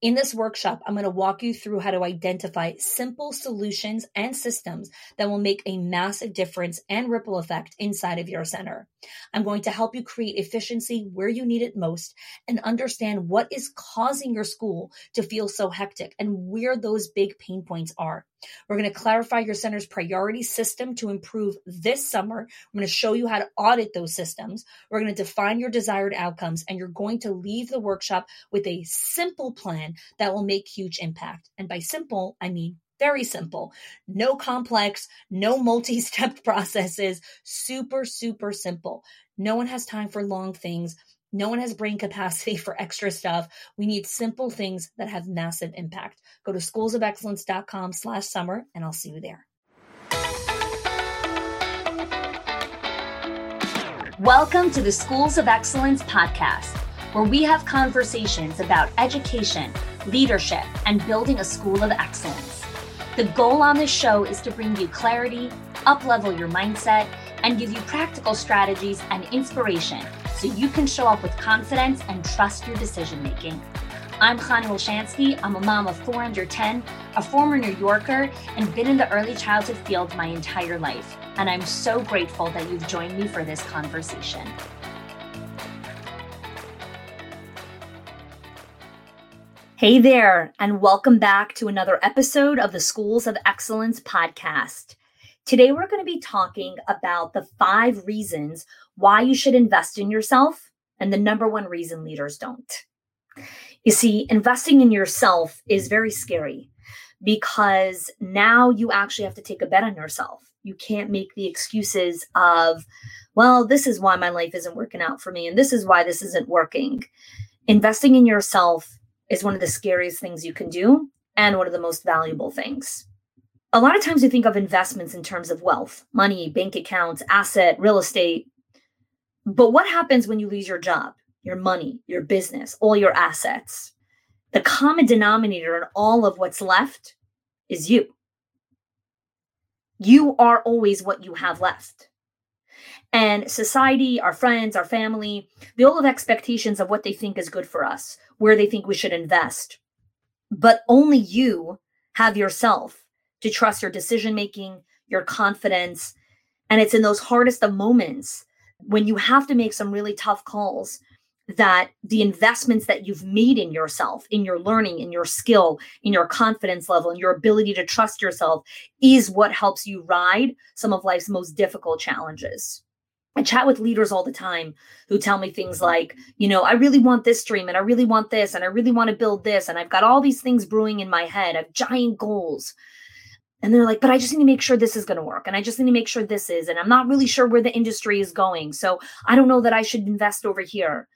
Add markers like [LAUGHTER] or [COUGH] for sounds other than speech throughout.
In this workshop, I'm going to walk you through how to identify simple solutions and systems that will make a massive difference and ripple effect inside of your center. I'm going to help you create efficiency where you need it most and understand what is causing your school to feel so hectic and where those big pain points are. We're going to clarify your center's priority system to improve this summer. I'm going to show you how to audit those systems. We're going to define your desired outcomes, and you're going to leave the workshop with a simple plan that will make huge impact. And by simple, I mean very simple. No complex, no multi step [LAUGHS] processes. Super, super simple. No one has time for long things. No one has brain capacity [LAUGHS] for extra stuff. We need simple things that have massive impact. Go to schoolsofexcellence.com slash summer and I'll see you there. Welcome to the Schools of Excellence podcast, where we have conversations about education, leadership, and building a school of excellence. The goal on this show is to bring you clarity, uplevel your mindset, and give you practical strategies and inspiration so you can show up with confidence and trust your decision making. I'm Chana Wilshansky. I'm a mom of four under 10, a former New Yorker, and been in the early childhood field my entire life. And I'm so grateful that you've joined me for this conversation. Hey there, and welcome back to another episode of the Schools of Excellence podcast. Today, we're going to be talking about the five reasons why you should invest in yourself and the number one reason leaders don't. You see, investing in yourself is very scary because now you actually have to take a bet on yourself. You can't make the excuses of, well, this is why my life isn't working out for me, and this is why this isn't working. Investing in yourself is one of the scariest things you can do and one of the most valuable things a lot of times we think of investments in terms of wealth, money, bank accounts, asset, real estate. But what happens when you lose your job, your money, your business, all your assets? The common denominator in all of what's left is you. You are always what you have left. And society, our friends, our family, they all have expectations of what they think is good for us, where they think we should invest. But only you have yourself to trust your decision making, your confidence. And it's in those hardest of moments when you have to make some really tough calls that the investments that you've made in yourself, in your learning, in your skill, in your confidence level, and your ability to trust yourself is what helps you ride some of life's most difficult challenges. I chat with leaders all the time who tell me things like, you know, I really want this dream and I really want this and I really want to build this and I've got all these things brewing in my head. I have giant goals and they're like but i just need to make sure this is going to work and i just need to make sure this is and i'm not really sure where the industry is going so i don't know that i should invest over here.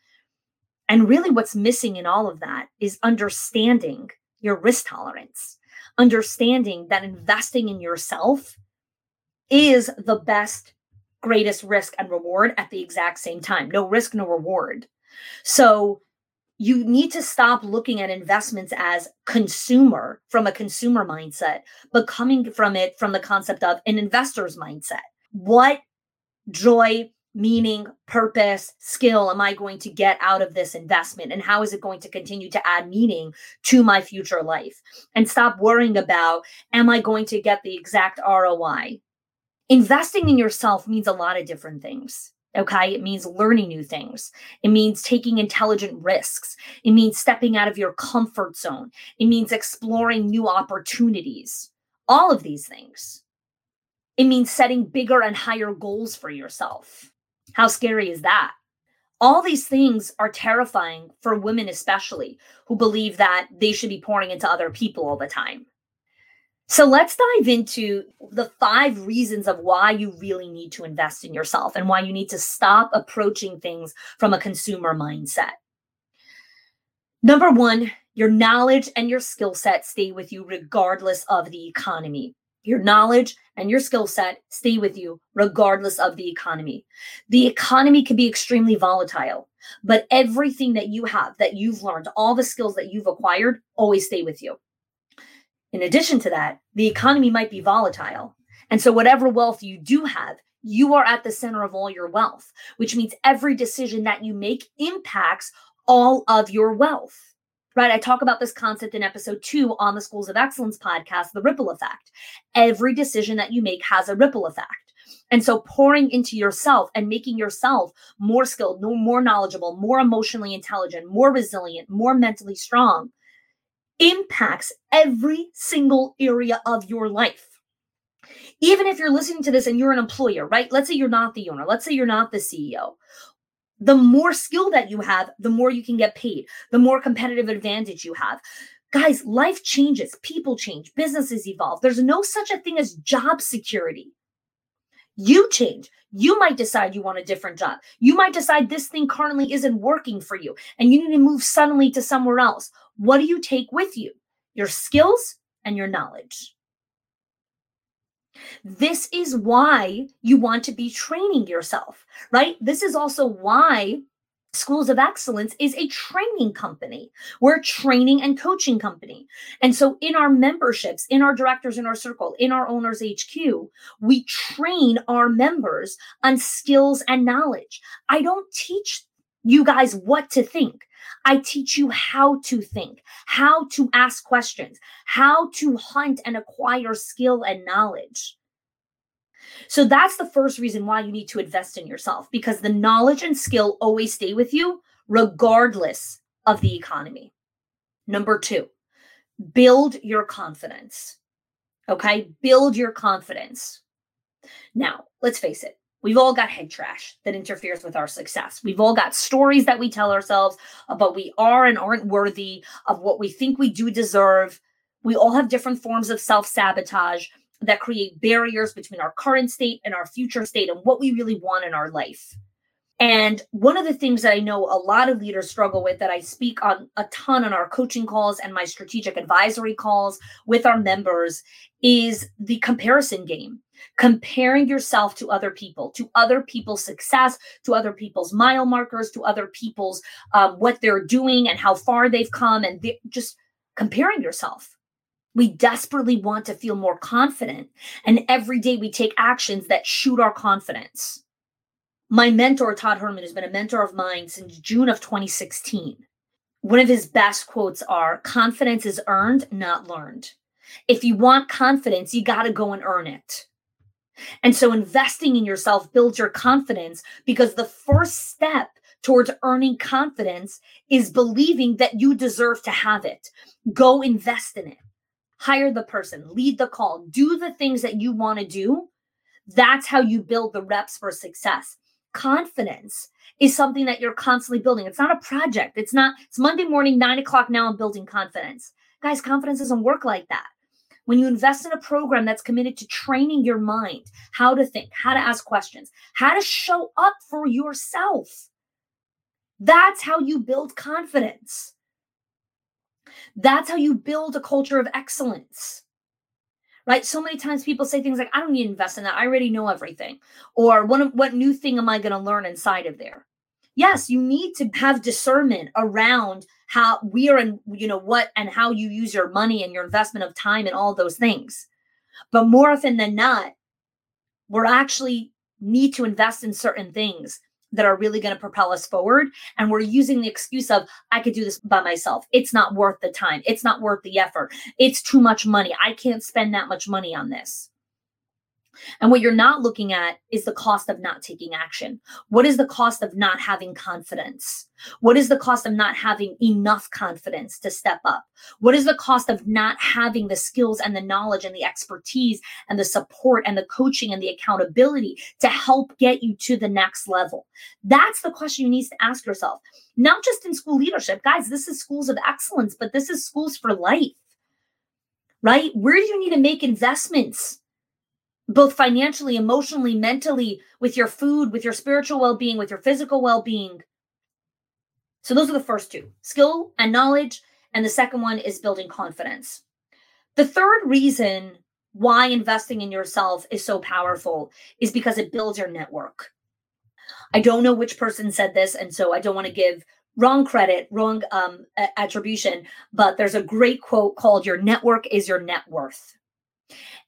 And really what's missing in all of that is understanding your risk tolerance understanding that investing in yourself is the best greatest risk and reward at the exact same time. No risk no reward. So you need to stop looking at investments as consumer from a consumer mindset, but coming from it from the concept of an investor's mindset. What joy, meaning, purpose, skill am I going to get out of this investment? And how is it going to continue to add meaning to my future life? And stop worrying about, am I going to get the exact ROI? Investing in yourself means a lot of different things. Okay. It means learning new things. It means taking intelligent risks. It means stepping out of your comfort zone. It means exploring new opportunities. All of these things. It means setting bigger and higher goals for yourself. How scary is that? All these things are terrifying for women, especially who believe that they should be pouring into other people all the time. So let's dive into the five reasons of why you really need to invest in yourself and why you need to stop approaching things from a consumer mindset. Number one, your knowledge and your skill set stay with you regardless of the economy. Your knowledge and your skill set stay with you regardless of the economy. The economy can be extremely volatile, but everything that you have, that you've learned, all the skills that you've acquired always stay with you In addition to that, the economy might be volatile. And so, whatever wealth you do have, you are at the center of all your wealth, which means every decision that you make impacts all of your wealth. Right? I talk about this concept in episode two on the Schools of Excellence podcast, the ripple effect. Every decision that you make has a ripple effect. And so pouring into yourself and making yourself more skilled, more knowledgeable, more emotionally intelligent, more resilient, more mentally strong impacts every single area of your life. Even if you're listening to this and you're an employer, right? Let's say you're not the owner, let's say you're not the CEO. The more skill that you have, the more you can get paid, the more competitive advantage you have. Guys, life changes, people change, businesses evolve. There's no such a thing as job security. You change. You might decide you want a different job. You might decide this thing currently isn't working for you and you need to move suddenly to somewhere else. What do you take with you? Your skills and your knowledge. This is why you want to be training yourself, right? This is also why Schools of Excellence is a training company. We're a training and coaching company. And so, in our memberships, in our directors in our circle, in our owners HQ, we train our members on skills and knowledge. I don't teach you guys what to think. I teach you how to think, how to ask questions, how to hunt and acquire skill and knowledge. So that's the first reason why you need to invest in yourself because the knowledge and skill always stay with you regardless of the economy. Number two, build your confidence. Okay, build your confidence. Now, let's face it, we've all got head trash that interferes with our success. We've all got stories that we tell ourselves about we are and aren't worthy of what we think we do deserve. We all have different forms of self sabotage that create barriers between our current state and our future state and what we really want in our life. And one of the things that I know a lot of leaders struggle with that I speak on a ton on our coaching calls and my strategic advisory calls with our members is the comparison game. Comparing yourself to other people, to other people's success, to other people's mile markers, to other people's um, what they're doing and how far they've come, and just comparing yourself. We desperately want to feel more confident. And every day we take actions that shoot our confidence. My mentor, Todd Herman, has been a mentor of mine since June of 2016. One of his best quotes are confidence is earned, not learned. If you want confidence, you got to go and earn it. And so investing in yourself builds your confidence because the first step towards earning confidence is believing that you deserve to have it. Go invest in it hire the person, lead the call, do the things that you want to do. That's how you build the reps for success. Confidence is something that you're constantly building. It's not a project. It's not, it's Monday morning, nine o'clock. Now I'm building confidence. Guys, confidence doesn't work like that. When you invest in a program that's committed to training your mind, how to think, how to ask questions, how to show up for yourself, that's how you build confidence. That's how you build a culture of excellence. Right? So many times people say things like, I don't need to invest in that. I already know everything. Or what, what new thing am I going to learn inside of there? Yes, you need to have discernment around how we are and you know what and how you use your money and your investment of time and all those things. But more often than not, we're actually need to invest in certain things that are really going to propel us forward. And we're using the excuse of, I could do this by myself. It's not worth the time. It's not worth the effort. It's too much money. I can't spend that much money on this. And what you're not looking at is the cost of not taking action. What is the cost of not having confidence? What is the cost of not having enough confidence to step up? What is the cost of not having the skills and the knowledge and the expertise and the support and the coaching and the accountability to help get you to the next level? That's the question you need to ask yourself. Not just in school leadership, guys, this is schools of excellence, but this is schools for life, right? Where do you need to make investments? Both financially, emotionally, mentally, with your food, with your spiritual well being, with your physical well being. So, those are the first two skill and knowledge. And the second one is building confidence. The third reason why investing in yourself is so powerful is because it builds your network. I don't know which person said this, and so I don't want to give wrong credit, wrong um, attribution, but there's a great quote called Your network is your net worth.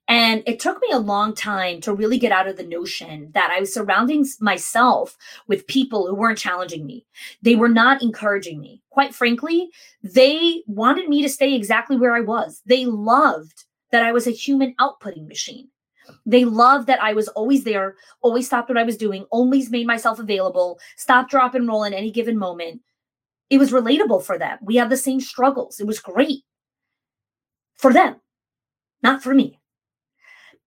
And it took me a long time to really get out of the notion that I was surrounding myself with people who weren't challenging me. They were not encouraging me. Quite frankly, they wanted me to stay exactly where I was. They loved that I was a human outputting machine. They loved that I was always there, always stopped what I was doing, always made myself available, stop, drop, and roll in any given moment. It was relatable for them. We have the same struggles. It was great for them, not for me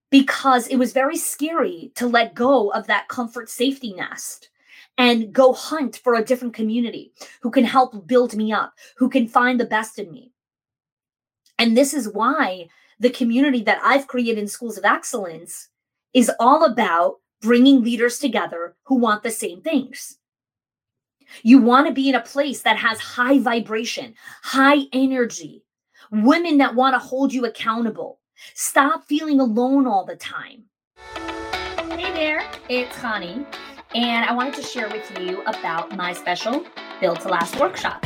because it was very scary to let go of that comfort safety nest and go hunt for a different community who can help build me up, who can find the best in me. And this is why the community that I've created in Schools of Excellence is all about bringing leaders together who want the same things. You want to be in a place that has high vibration, high energy, women that want to hold you accountable, Stop feeling alone all the time. Hey there, it's Chani, and I wanted to share with you about my special Build to Last workshop.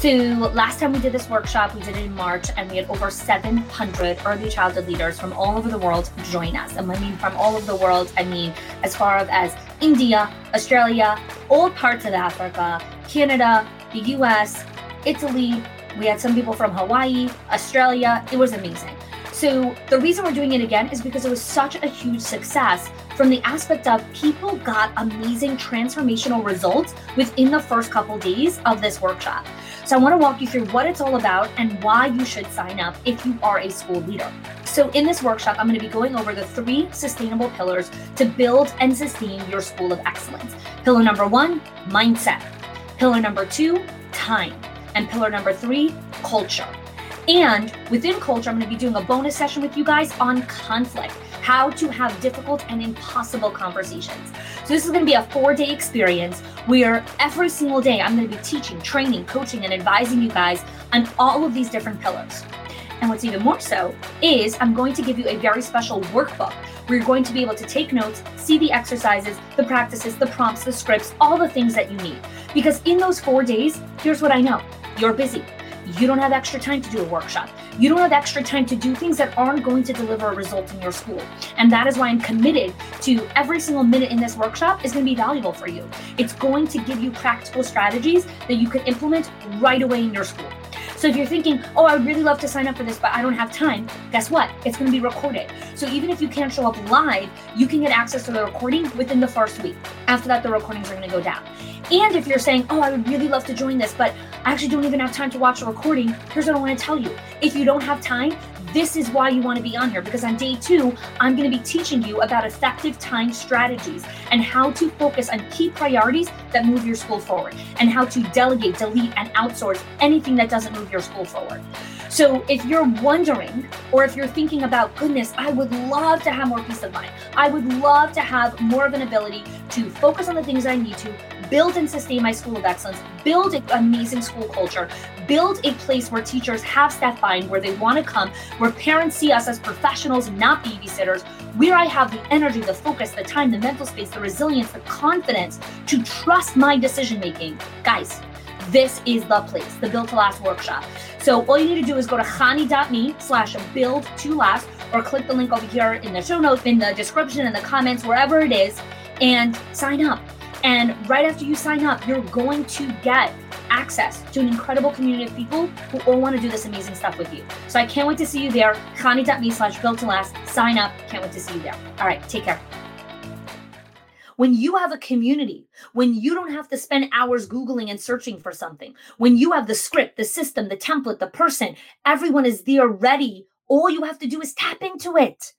So, last time we did this workshop, we did it in March, and we had over 700 early childhood leaders from all over the world join us. And I mean from all over the world, I mean as far as India, Australia, all parts of Africa, Canada, the US, Italy. We had some people from Hawaii, Australia. It was amazing. So the reason we're doing it again is because it was such a huge success from the aspect of people got amazing transformational results within the first couple days of this workshop. So I want to walk you through what it's all about and why you should sign up if you are a school leader. So in this workshop, I'm going to be going over the three sustainable pillars to build and sustain your school of excellence. Pillar number one, mindset. Pillar number two, time. And pillar number three, culture. And within culture, I'm going to be doing a bonus session with you guys on conflict, how to have difficult and impossible conversations. So, this is going to be a four day experience where every single day I'm going to be teaching, training, coaching, and advising you guys on all of these different pillars. And what's even more so is I'm going to give you a very special workbook where you're going to be able to take notes, see the exercises, the practices, the prompts, the scripts, all the things that you need. Because in those four days, here's what I know you're busy. You don't have extra time to do a workshop. You don't have extra time to do things that aren't going to deliver a result in your school. And that is why I'm committed to every single minute in this workshop is going to be valuable for you. It's going to give you practical strategies that you can implement right away in your school. So if you're thinking, oh, I would really love to sign up for this, but I don't have time, guess what? It's going to be recorded. So even if you can't show up live, you can get access to the recording within the first week. After that, the recordings are going to go down. And if you're saying, oh, I would really love to join this, but I actually don't even have time to watch a recording, here's what I want to tell you. If you don't have time, this is why you want to be on here because on day two, I'm going to be teaching you about effective time strategies and how to focus on key priorities that move your school forward and how to delegate, delete, and outsource anything that doesn't move your school forward. So if you're wondering, or if you're thinking about, goodness, I would love to have more peace of mind, I would love to have more of an ability to focus on the things I need to, build and sustain my school of excellence, build an amazing school culture, build a place where teachers have staff buy where they want to come, where parents see us as professionals, not babysitters, where I have the energy, the focus, the time, the mental space, the resilience, the confidence to trust my decision making. Guys, this is the place, the Build to Last workshop. So all you need to do is go to chani.me slash build to last or click the link over here in the show notes, in the description, in the comments, wherever it is, and sign up. And right after you sign up, you're going to get access to an incredible community of people who all want to do this amazing stuff with you. So I can't wait to see you there. Chani.me slash build to last. Sign up. Can't wait to see you there. All right, take care. When you have a community, when you don't have to spend hours Googling and searching for something, when you have the script, the system, the template, the person, everyone is there ready. All you have to do is tap into it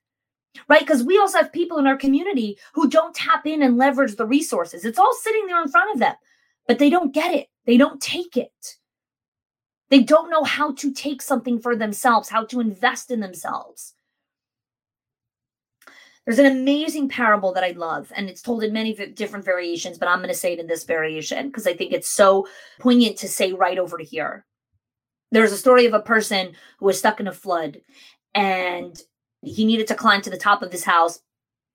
right? Because we also have people in our community who don't tap in and leverage the resources. It's all sitting there in front of them, but they don't get it. They don't take it. They don't know how to take something for themselves, how to invest in themselves. There's an amazing parable that I love, and it's told in many different variations, but I'm going to say it in this variation because I think it's so poignant to say right over here. There's a story of a person who was stuck in a flood, and he needed to climb to the top of his house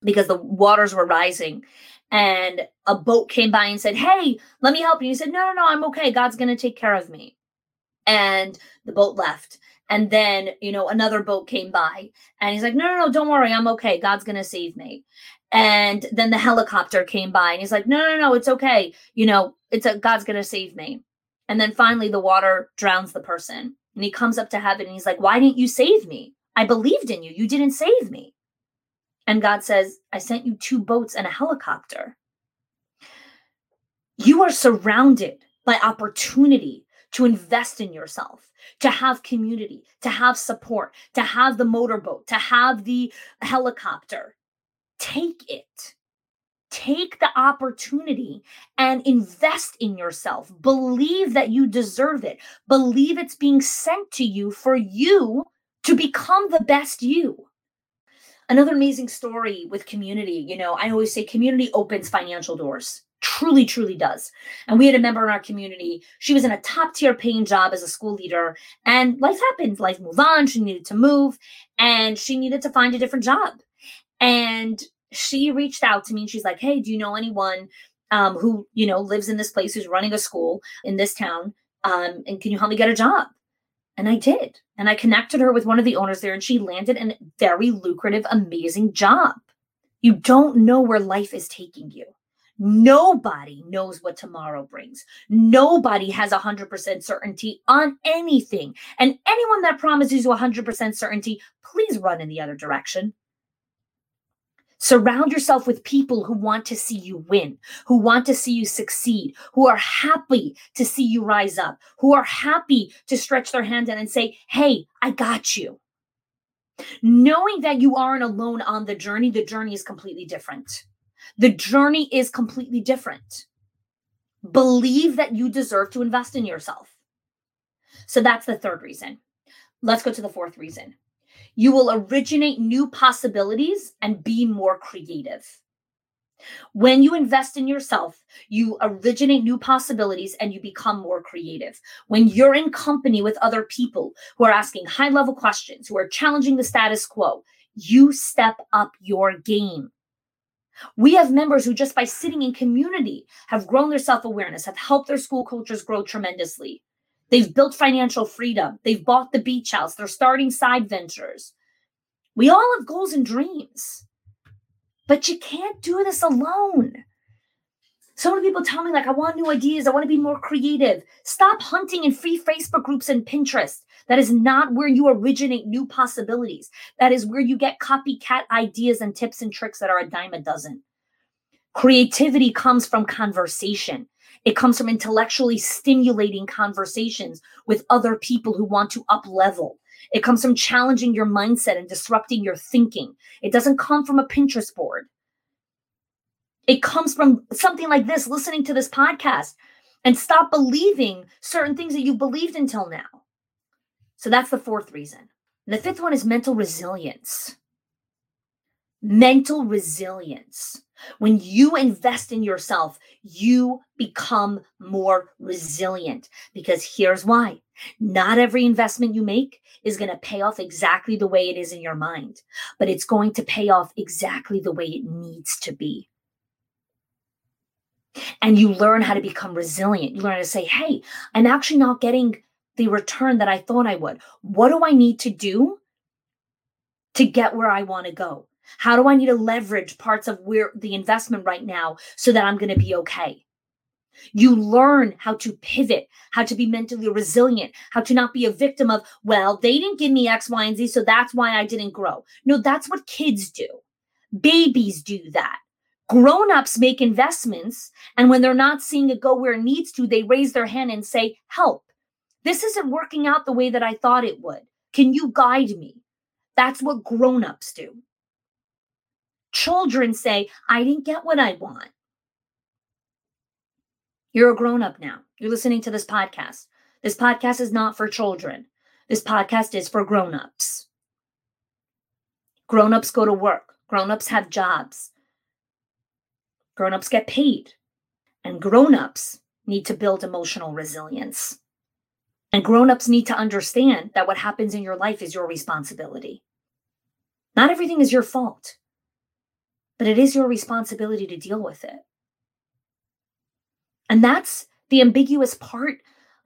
because the waters were rising and a boat came by and said, Hey, let me help you. He said, No, no, no, I'm okay. God's going to take care of me. And the boat left. And then, you know, another boat came by and he's like, No, no, no, don't worry. I'm okay. God's going to save me. And then the helicopter came by and he's like, No, no, no, it's okay. You know, it's a God's going to save me. And then finally the water drowns the person. And he comes up to heaven and he's like, Why didn't you save me? I believed in you. You didn't save me. And God says, I sent you two boats and a helicopter. You are surrounded by opportunity to invest in yourself, to have community, to have support, to have the motorboat, to have the helicopter. Take it. Take the opportunity and invest in yourself. Believe that you deserve it. Believe it's being sent to you for you to become the best you. Another amazing story with community you know i always say community opens financial doors truly truly does. And we had a member in our community she was in a top tier paying job as a school leader and life happened life moved on she needed to move and she needed to find a different job. And she reached out to me and she's like hey do you know anyone um, who you know lives in this place who's running a school in this town um, and can you help me get a job and I did. And I connected her with one of the owners there, and she landed a very lucrative, amazing job. You don't know where life is taking you. Nobody knows what tomorrow brings. Nobody has 100% certainty on anything. And anyone that promises you 100% certainty, please run in the other direction. Surround yourself with people who want to see you win, who want to see you succeed, who are happy to see you rise up, who are happy to stretch their hand out and say, Hey, I got you. Knowing that you aren't alone on the journey, the journey is completely different. The journey is completely different. Believe that you deserve to invest in yourself. So that's the third reason. Let's go to the fourth reason. You will originate new possibilities and be more creative. When you invest in yourself, you originate new possibilities and you become more creative. When you're in company with other people who are asking high level questions, who are challenging the status quo, you step up your game. We have members who, just by sitting in community, have grown their self awareness, have helped their school cultures grow tremendously. They've built financial freedom. They've bought the beach house. They're starting side ventures. We all have goals and dreams, but you can't do this alone. So many people tell me, like, I want new ideas. I want to be more creative. Stop hunting in free Facebook groups and Pinterest. That is not where you originate new possibilities. That is where you get copycat ideas and tips and tricks that are a dime a dozen. Creativity comes from conversation. It comes from intellectually stimulating conversations with other people who want to up level. It comes from challenging your mindset and disrupting your thinking. It doesn't come from a Pinterest board. It comes from something like this, listening to this podcast and stop believing certain things that you believed until now. So that's the fourth reason. And the fifth one is mental resilience. Mental resilience. When you invest in yourself, you become more resilient because here's why. Not every investment you make is going to pay off exactly the way it is in your mind, but it's going to pay off exactly the way it needs to be. And you learn how to become resilient. You learn how to say, hey, I'm actually not getting the return that I thought I would. What do I need to do to get where I want to go? How do I need to leverage parts of where the investment right now so that I'm going to be okay? You learn how to pivot, how to be mentally resilient, how to not be a victim of, well, they didn't give me X, Y, and Z, so that's why I didn't grow. No, that's what kids do. Babies do that. Grown ups make investments, and when they're not seeing it go where it needs to, they raise their hand and say, Help. This isn't working out the way that I thought it would. Can you guide me? That's what grown ups do. Children say, I didn't get what I want. You're a grown up now. You're listening to this podcast. This podcast is not for children. This podcast is for grown ups. Grown ups go to work. Grown ups have jobs. Grown ups get paid. And grown ups need to build emotional resilience. And grown ups need to understand that what happens in your life is your responsibility. Not everything is your fault. But it is your responsibility to deal with it. And that's the ambiguous part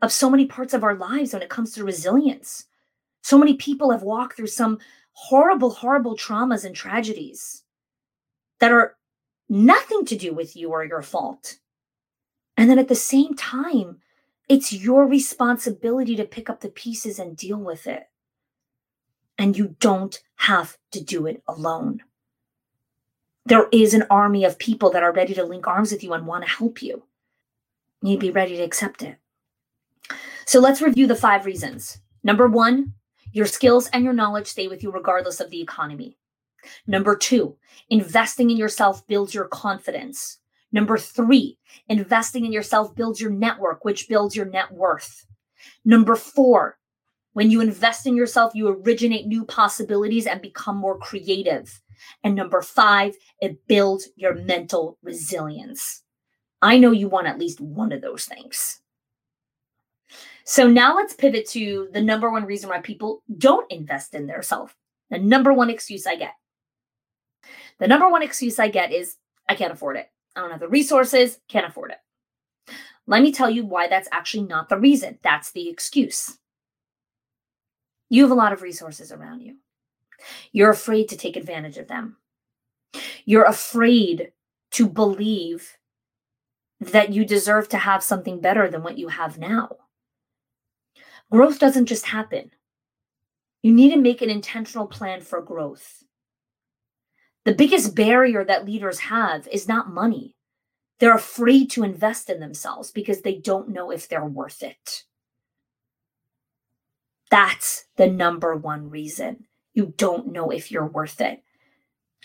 of so many parts of our lives when it comes to resilience. So many people have walked through some horrible, horrible traumas and tragedies that are nothing to do with you or your fault. And then at the same time, it's your responsibility to pick up the pieces and deal with it. And you don't have to do it alone. There is an army of people that are ready to link arms with you and want to help you. You need to be ready to accept it. So let's review the five reasons. Number one, your skills and your knowledge stay with you regardless of the economy. Number two, investing in yourself builds your confidence. Number three, investing in yourself builds your network, which builds your net worth. Number four, when you invest in yourself, you originate new possibilities and become more creative. And number five, it builds your mental resilience. I know you want at least one of those things. So now let's pivot to the number one reason why people don't invest in their self. The number one excuse I get. The number one excuse I get is I can't afford it. I don't have the resources, can't afford it. Let me tell you why that's actually not the reason. That's the excuse. You have a lot of resources around you. You're afraid to take advantage of them. You're afraid to believe that you deserve to have something better than what you have now. Growth doesn't just happen. You need to make an intentional plan for growth. The biggest barrier that leaders have is not money. They're afraid to invest in themselves because they don't know if they're worth it. That's the number one reason you don't know if you're worth it.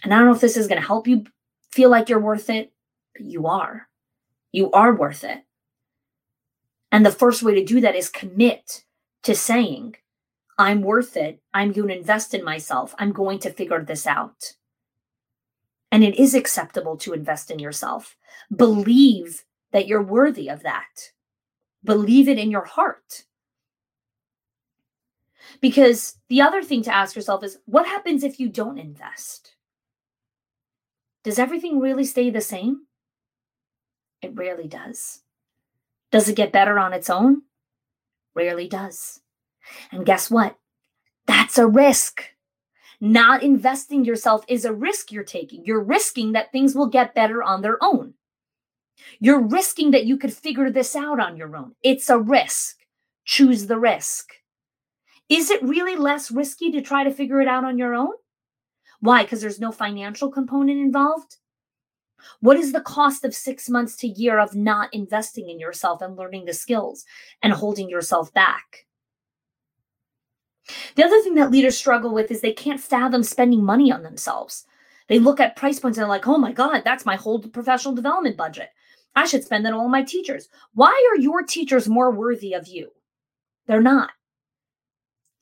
And I don't know if this is going to help you feel like you're worth it, but you are. You are worth it. And the first way to do that is commit to saying, I'm worth it. I'm going to invest in myself. I'm going to figure this out. And it is acceptable to invest in yourself. Believe that you're worthy of that. Believe it in your heart. Because the other thing to ask yourself is what happens if you don't invest? Does everything really stay the same? It rarely does. Does it get better on its own? Rarely does. And guess what? That's a risk. Not investing yourself is a risk you're taking. You're risking that things will get better on their own. You're risking that you could figure this out on your own. It's a risk. Choose the risk. Is it really less risky to try to figure it out on your own? Why? Because there's no financial component involved? What is the cost of six months to year of not investing in yourself and learning the skills and holding yourself back? The other thing that leaders struggle with is they can't fathom spending money on themselves. They look at price points and they're like, oh my God, that's my whole professional development budget. I should spend that on all my teachers. Why are your teachers more worthy of you? They're not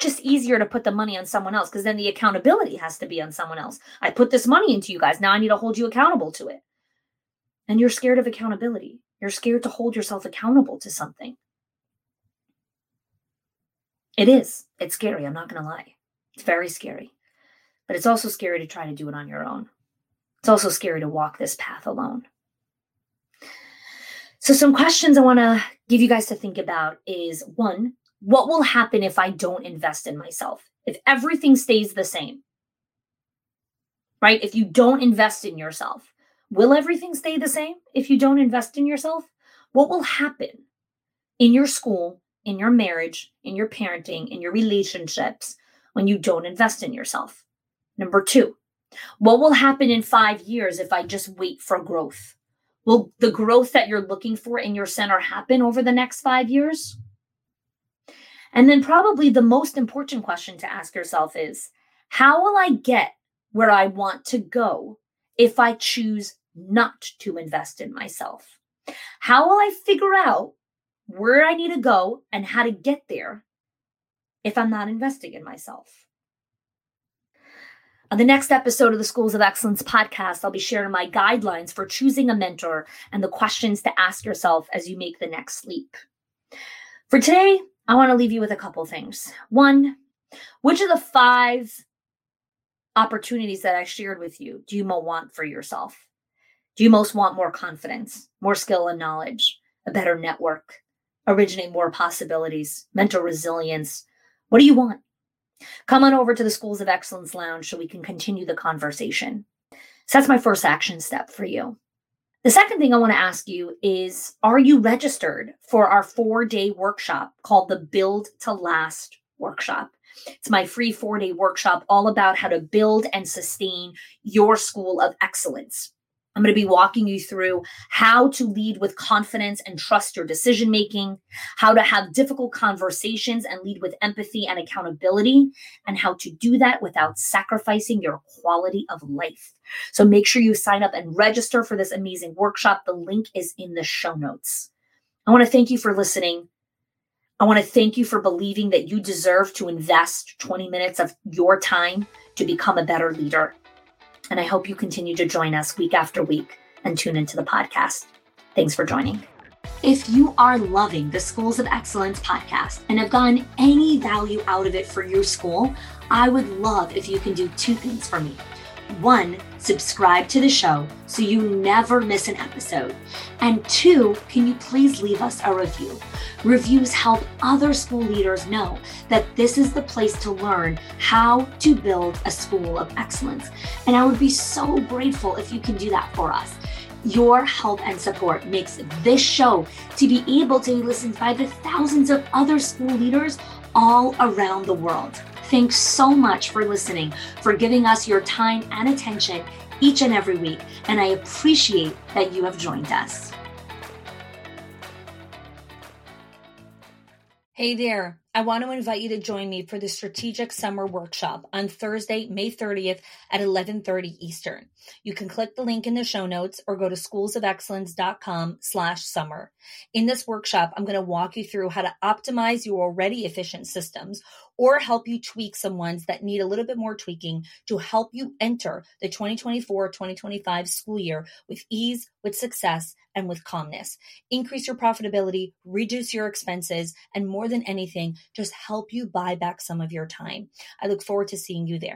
just easier to put the money on someone else because then the accountability has to be on someone else. I put this money into you guys. Now I need to hold you accountable to it. And you're scared of accountability. You're scared to hold yourself accountable to something. It is. It's scary. I'm not going to lie. It's very scary. But it's also scary to try to do it on your own. It's also scary to walk this path alone. So, some questions I want to give you guys to think about is one, what will happen if I don't invest in myself? If everything stays the same, right? If you don't invest in yourself, will everything stay the same if you don't invest in yourself? What will happen in your school, in your marriage, in your parenting, in your relationships when you don't invest in yourself? Number two, what will happen in five years if I just wait for growth? Will the growth that you're looking for in your center happen over the next five years? And then, probably the most important question to ask yourself is how will I get where I want to go if I choose not to invest in myself? How will I figure out where I need to go and how to get there if I'm not investing in myself? On the next episode of the Schools of Excellence podcast, I'll be sharing my guidelines for choosing a mentor and the questions to ask yourself as you make the next leap. For today, I want to leave you with a couple things. One, which of the five opportunities that I shared with you do you most want for yourself? Do you most want more confidence, more skill and knowledge, a better network, originate more possibilities, mental resilience? What do you want? Come on over to the Schools of Excellence Lounge so we can continue the conversation. So that's my first action step for you. The second thing I want to ask you is Are you registered for our four day workshop called the Build to Last Workshop? It's my free four day workshop all about how to build and sustain your school of excellence. I'm going to be walking you through how to lead with confidence and trust your decision making, how to have difficult conversations and lead with empathy and accountability, and how to do that without sacrificing your quality of life. So make sure you sign up and register for this amazing workshop. The link is in the show notes. I want to thank you for listening. I want to thank you for believing that you deserve to invest 20 minutes of your time to become a better leader. And I hope you continue to join us week after week and tune into the podcast. Thanks for joining. If you are loving the Schools of Excellence podcast and have gotten any value out of it for your school, I would love if you can do two things for me. One, subscribe to the show so you never miss an episode. And two, can you please leave us a review? Reviews help other school leaders know that this is the place to learn how to build a school of excellence. And I would be so grateful if you can do that for us. Your help and support makes this show to be able to be listened by the thousands of other school leaders all around the world. Thanks so much for listening, for giving us your time and attention each and every week. And I appreciate that you have joined us. Hey there. I want to invite you to join me for the Strategic Summer Workshop on Thursday, May 30th at 11:30 Eastern. You can click the link in the show notes or go to schoolsofexcellence.com slash summer. In this workshop, I'm going to walk you through how to optimize your already efficient systems or help you tweak some ones that need a little bit more tweaking to help you enter the 2024-2025 school year with ease, with success, and with calmness. Increase your profitability, reduce your expenses, and more than anything, just help you buy back some of your time. I look forward to seeing you there.